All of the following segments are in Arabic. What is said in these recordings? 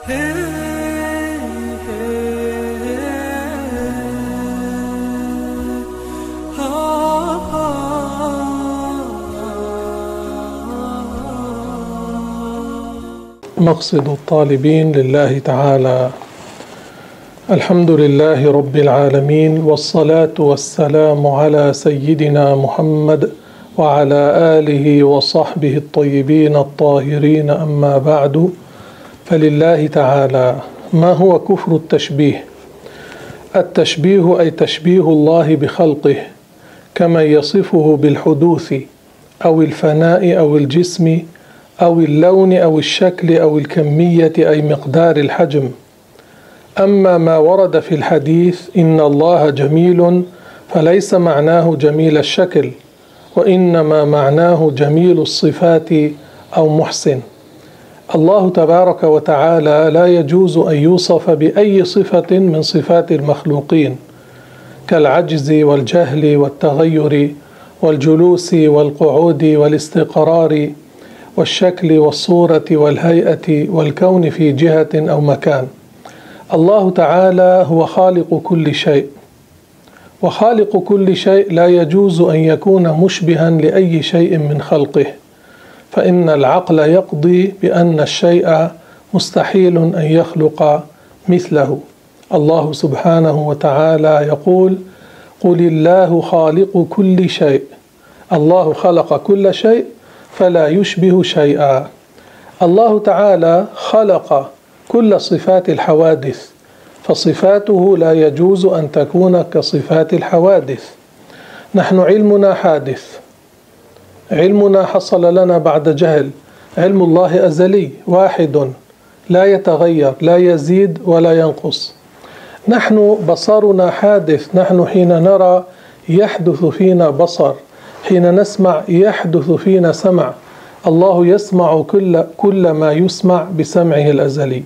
مقصد الطالبين لله تعالى. الحمد لله رب العالمين والصلاة والسلام على سيدنا محمد وعلى آله وصحبه الطيبين الطاهرين. أما بعد فلله تعالى ما هو كفر التشبيه؟ التشبيه أي تشبيه الله بخلقه كما يصفه بالحدوث أو الفناء أو الجسم أو اللون أو الشكل أو الكمية أي مقدار الحجم. أما ما ورد في الحديث إن الله جميل فليس معناه جميل الشكل وإنما معناه جميل الصفات أو محسن. الله تبارك وتعالى لا يجوز أن يوصف بأي صفة من صفات المخلوقين كالعجز والجهل والتغير والجلوس والقعود والاستقرار والشكل والصورة والهيئة والكون في جهة أو مكان. الله تعالى هو خالق كل شيء، وخالق كل شيء لا يجوز أن يكون مشبها لأي شيء من خلقه، فإن العقل يقضي بأن الشيء مستحيل أن يخلق مثله. الله سبحانه وتعالى يقول: قل الله خالق كل شيء. الله خلق كل شيء فلا يشبه شيئا الله تعالى خلق كل صفات الحوادث فصفاته لا يجوز أن تكون كصفات الحوادث نحن علمنا حادث علمنا حصل لنا بعد جهل. علم الله أزلي واحد. لا يتغير لا يزيد ولا ينقص. نحن بصرنا حادث نحن حين نرى يحدث فينا بصر. حين نسمع يحدث فينا سمع. الله يسمع كل كل ما يسمع بسمعه الأزلي.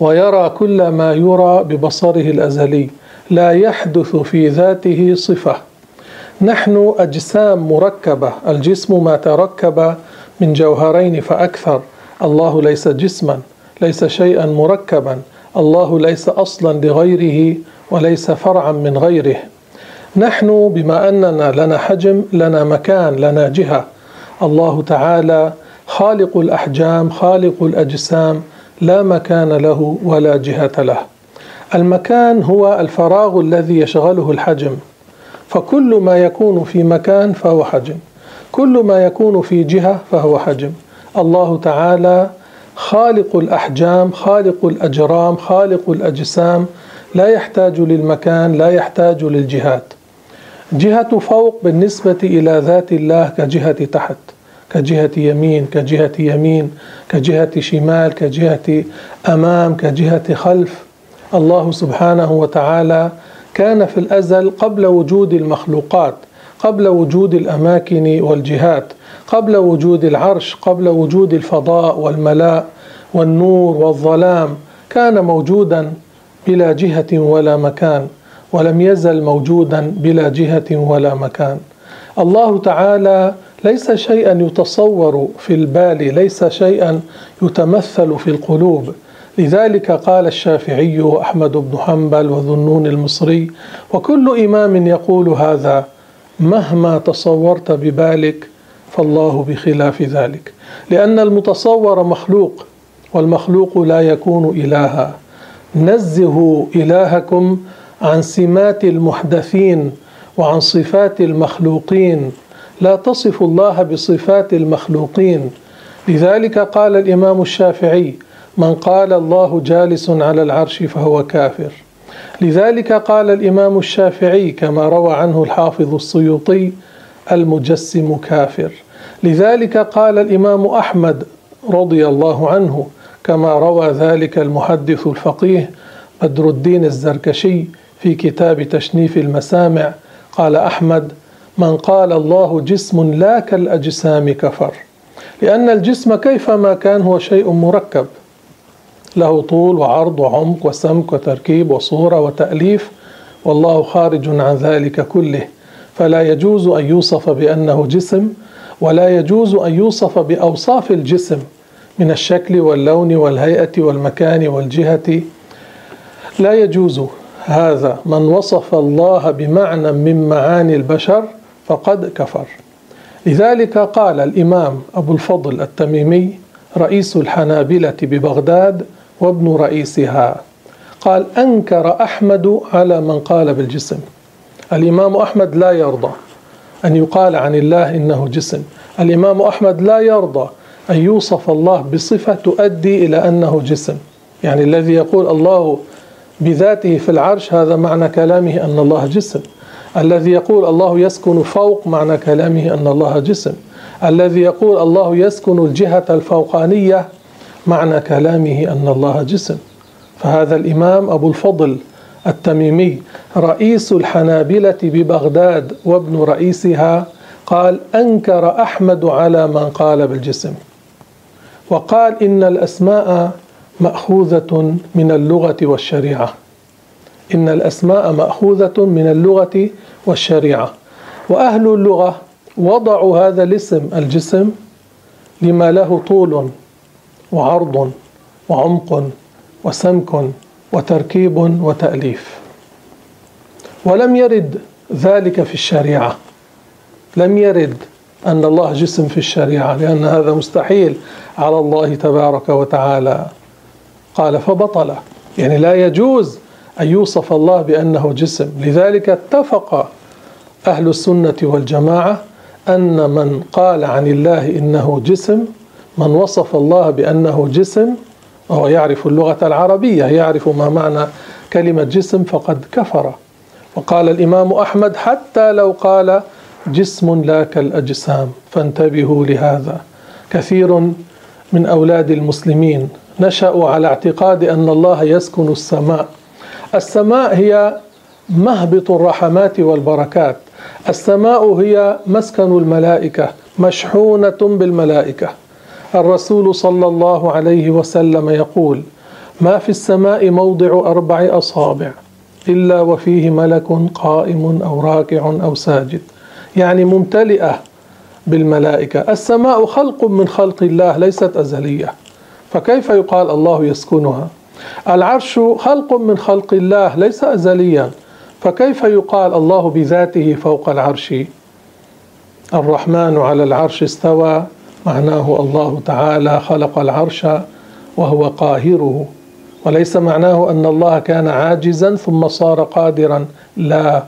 ويرى كل ما يرى ببصره الأزلي. لا يحدث في ذاته صفة. نحن أجسام مركبة الجسم ما تركب من جوهرين فأكثر. الله ليس جسما ليس شيئا مركبا. الله ليس أصلا لغيره وليس فرعا من غيره. نحن بما أننا لنا حجم لنا مكان لنا جهة. الله تعالى خالق الأحجام خالق الأجسام لا مكان له ولا جهة له. المكان هو الفراغ الذي يشغله الحجم. فكل ما يكون في مكان فهو حجم. كل ما يكون في جهة فهو حجم. الله تعالى خالق الأحجام خالق الأجرام خالق الأجسام. لا يحتاج للمكان لا يحتاج للجهات. جهة فوق بالنسبة إلى ذات الله كجهة تحت كجهة يمين كجهة يمين كجهة شمال كجهة أمام كجهة خلف. الله سبحانه وتعالى كان في الأزل قبل وجود المخلوقات قبل وجود الأماكن والجهات قبل وجود العرش قبل وجود الفضاء والملاء والنور والظلام. كان موجودا بلا جهة ولا مكان ولم يزل موجودا بلا جهة ولا مكان. الله تعالى ليس شيئا يتصور في البال ليس شيئا يتمثل في القلوب. لذلك قال الشافعي احمد بن حنبل وذنون المصري وكل إمام يقول هذا مهما تصورت ببالك فالله بخلاف ذلك. لأن المتصور مخلوق والمخلوق لا يكون إلها. نزهوا إلهكم عن سمات المحدثين وعن صفات المخلوقين. لا تصف الله بصفات المخلوقين. لذلك قال الإمام الشافعي من قال الله جالس على العرش فهو كافر. لذلك قال الإمام الشافعي كما روى عنه الحافظ السيوطي المجسم كافر. لذلك قال الإمام أحمد رضي الله عنه كما روى ذلك المحدث الفقيه بدر الدين الزركشي في كتاب تشنيف المسامع. قال أحمد من قال الله جسم لا كالأجسام كفر. لأن الجسم كيفما كان هو شيء مركب. له طول وعرض وعمق وسمك وتركيب وصورة وتأليف والله خارج عن ذلك كله. فلا يجوز أن يوصف بأنه جسم ولا يجوز أن يوصف بأوصاف الجسم من الشكل واللون والهيئة والمكان والجهة. لا يجوز هذا. من وصف الله بمعنى من معاني البشر فقد كفر. لذلك قال الإمام أبو الفضل التميمي رئيس الحنابلة ببغداد وابن رئيسها. قال أنكر أحمد على من قال بالجسم. الإمام أحمد لا يرضى أن يقال عن الله إنه جسم. الإمام أحمد لا يرضى أن يوصف الله بصفة تؤدي إلى أنه جسم. يعني الذي يقول الله بذاته في العرش هذا معنى كلامه أن الله جسم. الذي يقول الله يسكن فوق معنى كلامه أن الله جسم. الذي يقول الله يسكن الجهة الفوقانية معنى كلامه أن الله جسم. فهذا الإمام أبو الفضل التميمي رئيس الحنابلة ببغداد وابن رئيسها قال أنكر أحمد على من قال بالجسم. وقال إن الأسماء مأخوذة من اللغة والشريعة. إن الأسماء مأخوذة من اللغة والشريعة. وأهل اللغة وضعوا هذا الاسم الجسم لما له طول وعرض وعمق وسمك وتركيب وتأليف. ولم يرد ذلك في الشريعة. لم يرد أن الله جسم في الشريعة لأن هذا مستحيل. على الله تبارك وتعالى. قال فبطل. يعني لا يجوز أن يوصف الله بأنه جسم. لذلك اتفق أهل السنة والجماعة أن من قال عن الله إنه جسم من وصف الله بأنه جسم وهو يعرف اللغة العربية يعرف ما معنى كلمة جسم فقد كفر. وقال الإمام أحمد حتى لو قال جسم لا كالأجسام فانتبهوا لهذا. كثير من أولاد المسلمين نشأوا على اعتقاد أن الله يسكن السماء. السماء هي مهبط الرحمات والبركات. السماء هي مسكن الملائكة مشحونة بالملائكة. الرسول صلى الله عليه وسلم يقول ما في السماء موضع أربع أصابع إلا وفيه ملك قائم أو راكع أو ساجد. يعني ممتلئة بالملائكة. السماء خلق من خلق الله ليست أزلية. فكيف يقال الله يسكنها؟ العرش خلق من خلق الله ليس أزليا فكيف يقال الله بذاته فوق العرش؟ الرحمن على العرش استوى. معناه الله تعالى خلق العرش وهو قاهره. وليس معناه أن الله كان عاجزا ثم صار قادرا. لا.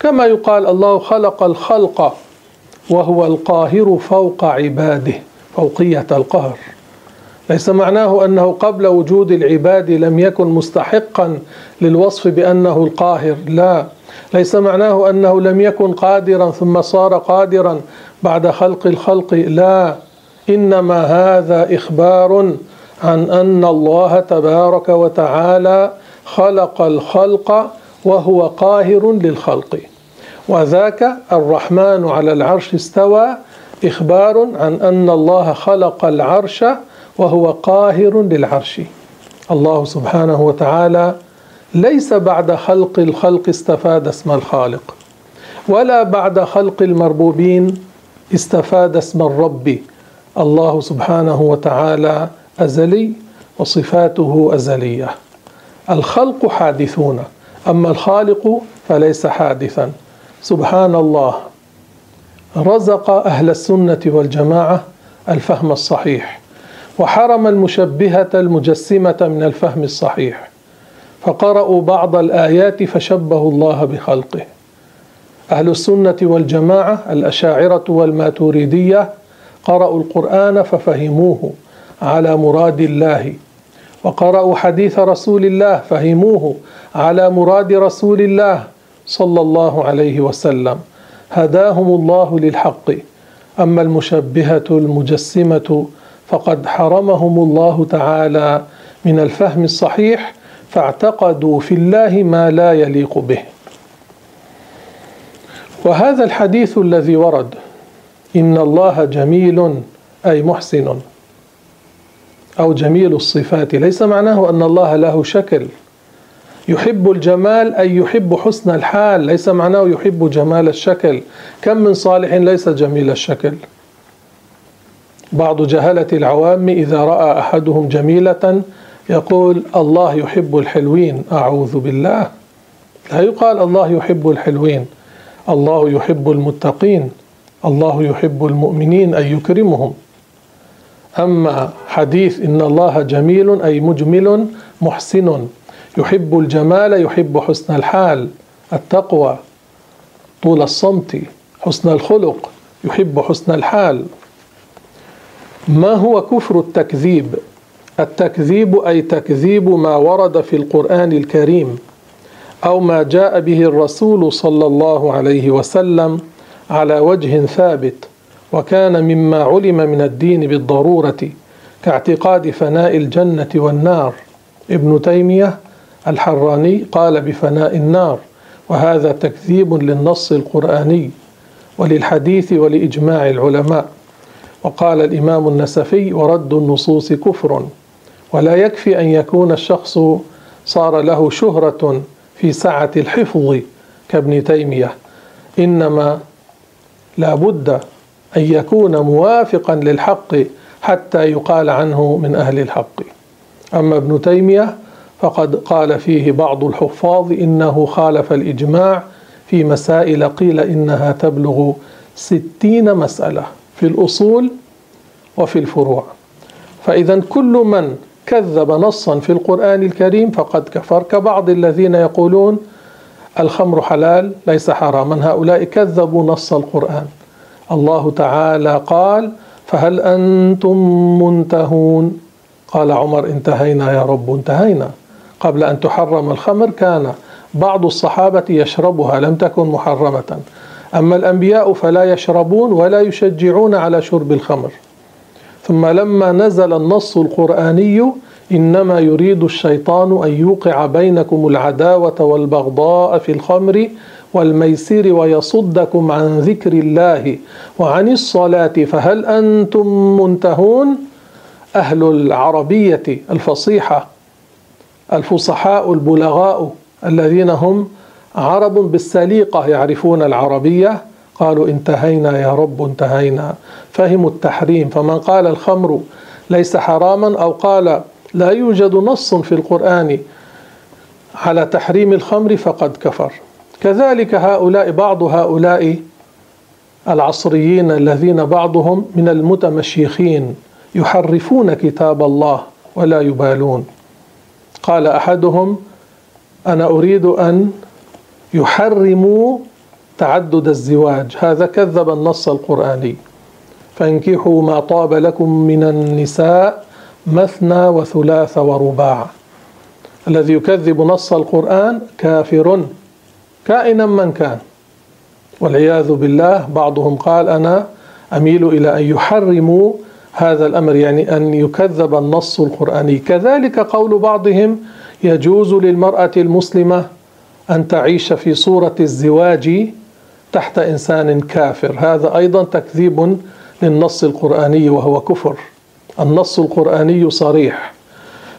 كما يقال الله خلق الخلق وهو القاهر فوق عباده فوقية القهر. ليس معناه أنه قبل وجود العباد لم يكن مستحقا للوصف بأنه القاهر. لا. ليس معناه أنه لم يكن قادرا ثم صار قادرا بعد خلق الخلق. لا. إنما هذا إخبار عن أن الله تبارك وتعالى خلق الخلق وهو قاهر للخلق. وذاك الرحمن على العرش استوى إخبار عن أن الله خلق العرش وهو قاهر للعرش. الله سبحانه وتعالى ليس بعد خلق الخلق استفاد اسم الخالق ولا بعد خلق المربوبين استفاد اسم الرب الله سبحانه وتعالى أزلي وصفاته أزلية. الخلق حادثون أما الخالق فليس حادثا. سبحان الله. رزق أهل السنة والجماعة الفهم الصحيح وحرم المشبهة المجسمة من الفهم الصحيح. فقرأوا بعض الآيات فشبهوا الله بخلقه. أهل السنة والجماعة الأشاعرة والماتوريدية قرأوا القرآن ففهموه على مراد الله. وقرأوا حديث رسول الله فهموه على مراد رسول الله صلى الله عليه وسلم. هداهم الله للحق. أما المشبهة المجسمة فقد حرمهم الله تعالى من الفهم الصحيح فاعتقدوا في الله ما لا يليق به. وهذا الحديث الذي ورد ان الله جميل أي محسن. أو جميل الصفات. ليس معناه أن الله له شكل. يحب الجمال أي يحب حسن الحال. ليس معناه يحب جمال الشكل. كم من صالح ليس جميل الشكل. بعض جهلة العوام إذا رأى أحدهم جميلة يقول الله يحب الحلوين. أعوذ بالله. لا يقال الله يحب الحلوين. الله يحب المتقين. الله يحب المؤمنين أن يكرمهم. أما حديث إن الله جميل أي مجمل محسن يحب الجمال يحب حسن الحال التقوى طول الصمت حسن الخلق يحب حسن الحال. ما هو كفر التكذيب؟ التكذيب أي تكذيب ما ورد في القرآن الكريم أو ما جاء به الرسول صلى الله عليه وسلم على وجه ثابت وكان مما علم من الدين بالضرورة كاعتقاد فناء الجنة والنار. ابن تيمية الحراني قال بفناء النار وهذا تكذيب للنص القرآني وللحديث ولإجماع العلماء. وقال الإمام النسفي ورد النصوص كفر ولا يكفي أن يكون الشخص صار له شهرة في سعه الحفظ. كابن تيمية. إنما لا بد أن يكون موافقا للحق حتى يقال عنه من أهل الحق. أما ابن تيمية فقد قال فيه بعض الحفاظ إنه خالف الإجماع في مسائل قيل إنها تبلغ ستين مسألة في الأصول وفي الفروع. فاذا كل من كذب نصا في القرآن الكريم فقد كفر كبعض الذين يقولون الخمر حلال ليس حراما. هؤلاء كذبوا نص القرآن. الله تعالى قال فهل أنتم منتهون؟ قال عمر انتهينا يا رب انتهينا. قبل أن تحرم الخمر كان بعض الصحابة يشربها لم تكن محرمة. أما الأنبياء فلا يشربون ولا يشجعون على شرب الخمر. ثم لما نزل النص القرآني إنما يريد الشيطان أن يوقع بينكم العداوة والبغضاء في الخمر والميسر ويصدكم عن ذكر الله وعن الصلاة فهل أنتم منتهون؟ أهل العربية الفصيحة الفصحاء البلغاء الذين هم عرب بالسليقة يعرفون العربية. قالوا انتهينا يا رب انتهينا. فهموا التحريم. فمن قال الخمر ليس حراما أو قال لا يوجد نص في القرآن على تحريم الخمر فقد كفر. كذلك هؤلاء بعض هؤلاء العصريين الذين بعضهم من المتمشيخين يحرفون كتاب الله ولا يبالون. قال أحدهم أنا أريد أن يحرموا تعدد الزواج. هذا كذب النص القرآني. فانكحوا ما طاب لكم من النساء مثنى وثلاث ورباع. الذي يكذب نص القرآن كافر. كائنا من كان. والعياذ بالله بعضهم قال أنا أميل إلى أن يحرموا هذا الأمر يعني أن يكذب النص القرآني. كذلك قول بعضهم يجوز للمرأة المسلمة أن تعيش في صورة الزواج تحت إنسان كافر. هذا أيضا تكذيب للنص القرآني وهو كفر. النص القرآني صريح.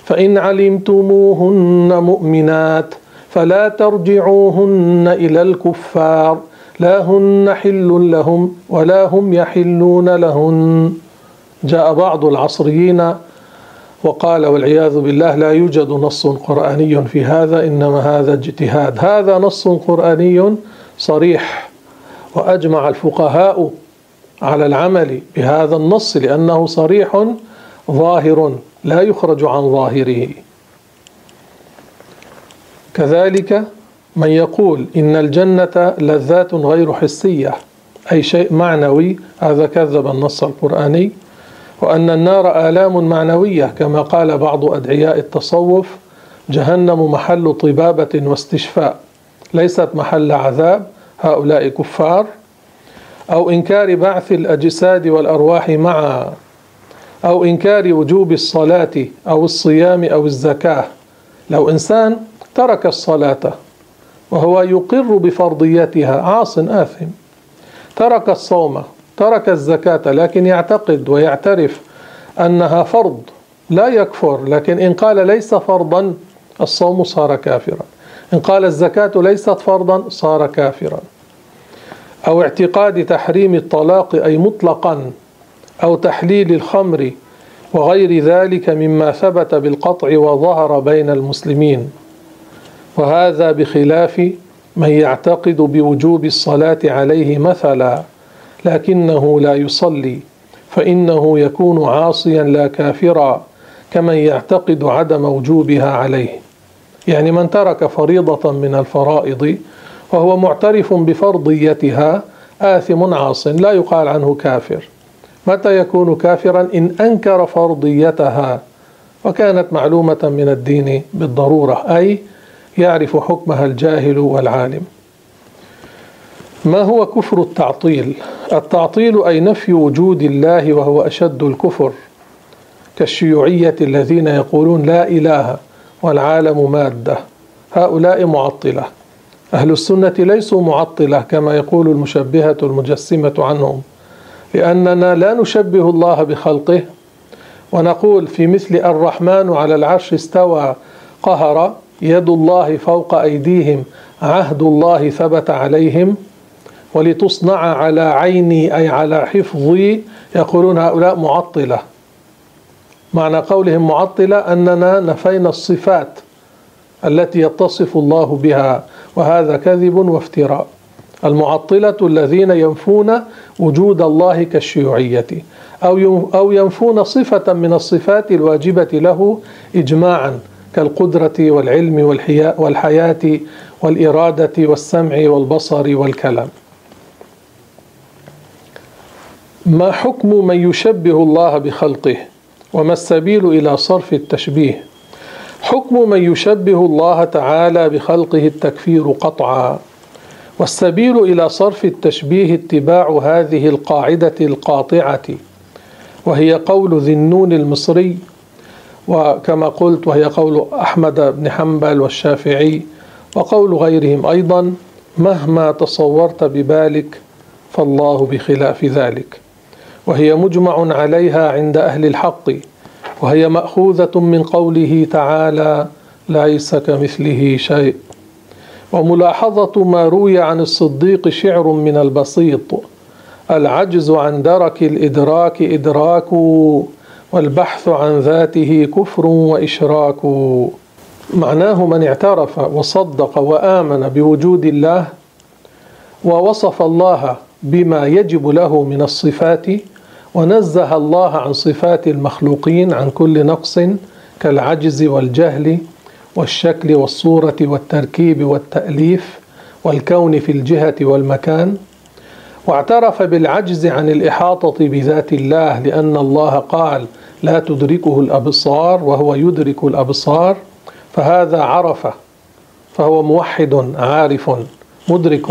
فإن علمتموهن مؤمنات فلا ترجعوهن إلى الكفار. لا هن حل لهم ولا هم يحلون لهن. جاء بعض العصريين وقال والعياذ بالله لا يوجد نص قرآني في هذا إنما هذا اجتهاد. هذا نص قرآني صريح. وأجمع الفقهاء على العمل بهذا النص لأنه صريح ظاهر لا يخرج عن ظاهره. كذلك من يقول إن الجنة لذات غير حسية أي شيء معنوي هذا كذب النص القرآني وأن النار آلام معنوية كما قال بعض أدعياء التصوف جهنم محل طبابة واستشفاء ليست محل عذاب هؤلاء كفار أو إنكار بعث الأجساد والأرواح معا. أو إنكار وجوب الصلاة أو الصيام أو الزكاة. لو إنسان ترك الصلاة وهو يقر بفرضيتها عاص آثم. ترك الصوم ترك الزكاة لكن يعتقد ويعترف أنها فرض لا يكفر لكن إن قال ليس فرضا الصوم صار كافرا. إن قال الزكاة ليست فرضا صار كافرا. أو اعتقاد تحريم الطلاق أي مطلقا. أو تحليل الخمر وغير ذلك مما ثبت بالقطع وظهر بين المسلمين. وهذا بخلاف من يعتقد بوجوب الصلاة عليه مثلا لكنه لا يصلي فإنه يكون عاصيا لا كافرا كمن يعتقد عدم وجوبها عليه. يعني من ترك فريضة من الفرائض وهو معترف بفرضيتها آثم عاص لا يقال عنه كافر. متى يكون كافرا إن أنكر فرضيتها؟ وكانت معلومة من الدين بالضرورة أي يعرف حكمها الجاهل والعالم. ما هو كفر التعطيل؟ التعطيل أي نفي وجود الله وهو أشد الكفر كالشيوعية الذين يقولون لا إله والعالم مادة. هؤلاء معطلة. أهل السنة ليسوا معطلة كما يقول المشبهة المجسمة عنهم. لأننا لا نشبه الله بخلقه ونقول في مثل الرحمن على العرش استوى قهر يد الله فوق أيديهم عهد الله ثبت عليهم ولتصنع على عيني أي على حفظي يقولون هؤلاء معطلة. معنى قولهم معطلة أننا نفينا الصفات التي يتصف الله بها وهذا كذب وافتراء. المعطلة الذين ينفون وجود الله كالشيوعية أو ينفون صفة من الصفات الواجبة له إجماعا كالقدرة والعلم والحياة والإرادة والسمع والبصر والكلام. ما حكم من يشبه الله بخلقه؟ وما السبيل إلى صرف التشبيه؟ حكم من يشبه الله تعالى بخلقه التكفير قطعا. والسبيل إلى صرف التشبيه اتباع هذه القاعدة القاطعة وهي قول ذي النون المصري وكما قلت وهي قول أحمد بن حنبل والشافعي وقول غيرهم أيضا مهما تصورت ببالك فالله بخلاف ذلك. وهي مجمع عليها عند أهل الحق وهي مأخوذة من قوله تعالى ليس كمثله شيء وملاحظة ما روي عن الصديق شعر من البسيط. العجز عن درك الإدراك إدراك والبحث عن ذاته كفر وإشراك. معناه من اعترف وصدق وآمن بوجود الله ووصف الله بما يجب له من الصفات ونزه الله عن صفات المخلوقين عن كل نقص كالعجز والجهل والشكل والصورة والتركيب والتأليف والكون في الجهة والمكان واعترف بالعجز عن الإحاطة بذات الله لأن الله قال لا تدركه الأبصار وهو يدرك الأبصار فهذا عرف فهو موحد عارف مدرك.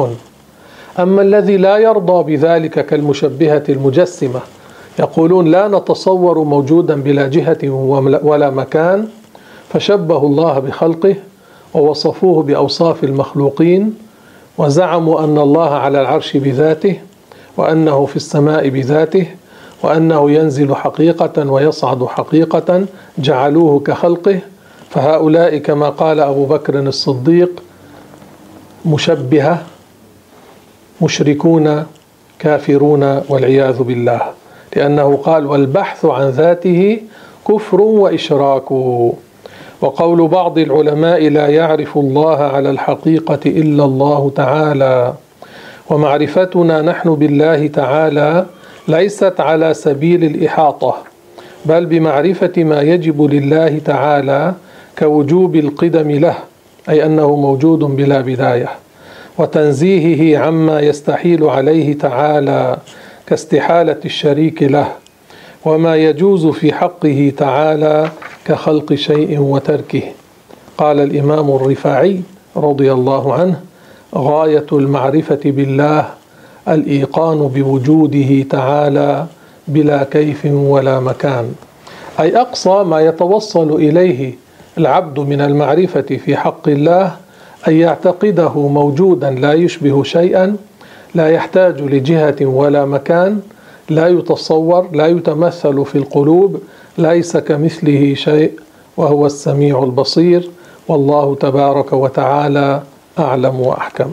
أما الذي لا يرضى بذلك كالمشبهة المجسمة يقولون لا نتصور موجودا بلا جهة ولا مكان فشبهوا الله بخلقه ووصفوه بأوصاف المخلوقين وزعموا أن الله على العرش بذاته وأنه في السماء بذاته وأنه ينزل حقيقة ويصعد حقيقة جعلوه كخلقه. فهؤلاء كما قال أبو بكر الصديق مشبهة مشركون كافرون والعياذ بالله لأنه قال والبحث عن ذاته كفر وإشراك. وقول بعض العلماء لا يعرف الله على الحقيقة إلا الله تعالى. ومعرفتنا نحن بالله تعالى ليست على سبيل الإحاطة بل بمعرفة ما يجب لله تعالى كوجوب القدم له أي أنه موجود بلا بداية. وتنزيهه عما يستحيل عليه تعالى كاستحالة الشريك له. وما يجوز في حقه تعالى كخلق شيء وتركه. قال الإمام الرفاعي رضي الله عنه غاية المعرفة بالله الإيقان بوجوده تعالى بلا كيف ولا مكان. أي أقصى ما يتوصل إليه العبد من المعرفة في حق الله أن يعتقده موجودا لا يشبه شيئا لا يحتاج لجهة ولا مكان لا يتصور لا يتمثل في القلوب ليس كمثله شيء وهو السميع البصير والله تبارك وتعالى أعلم وأحكم.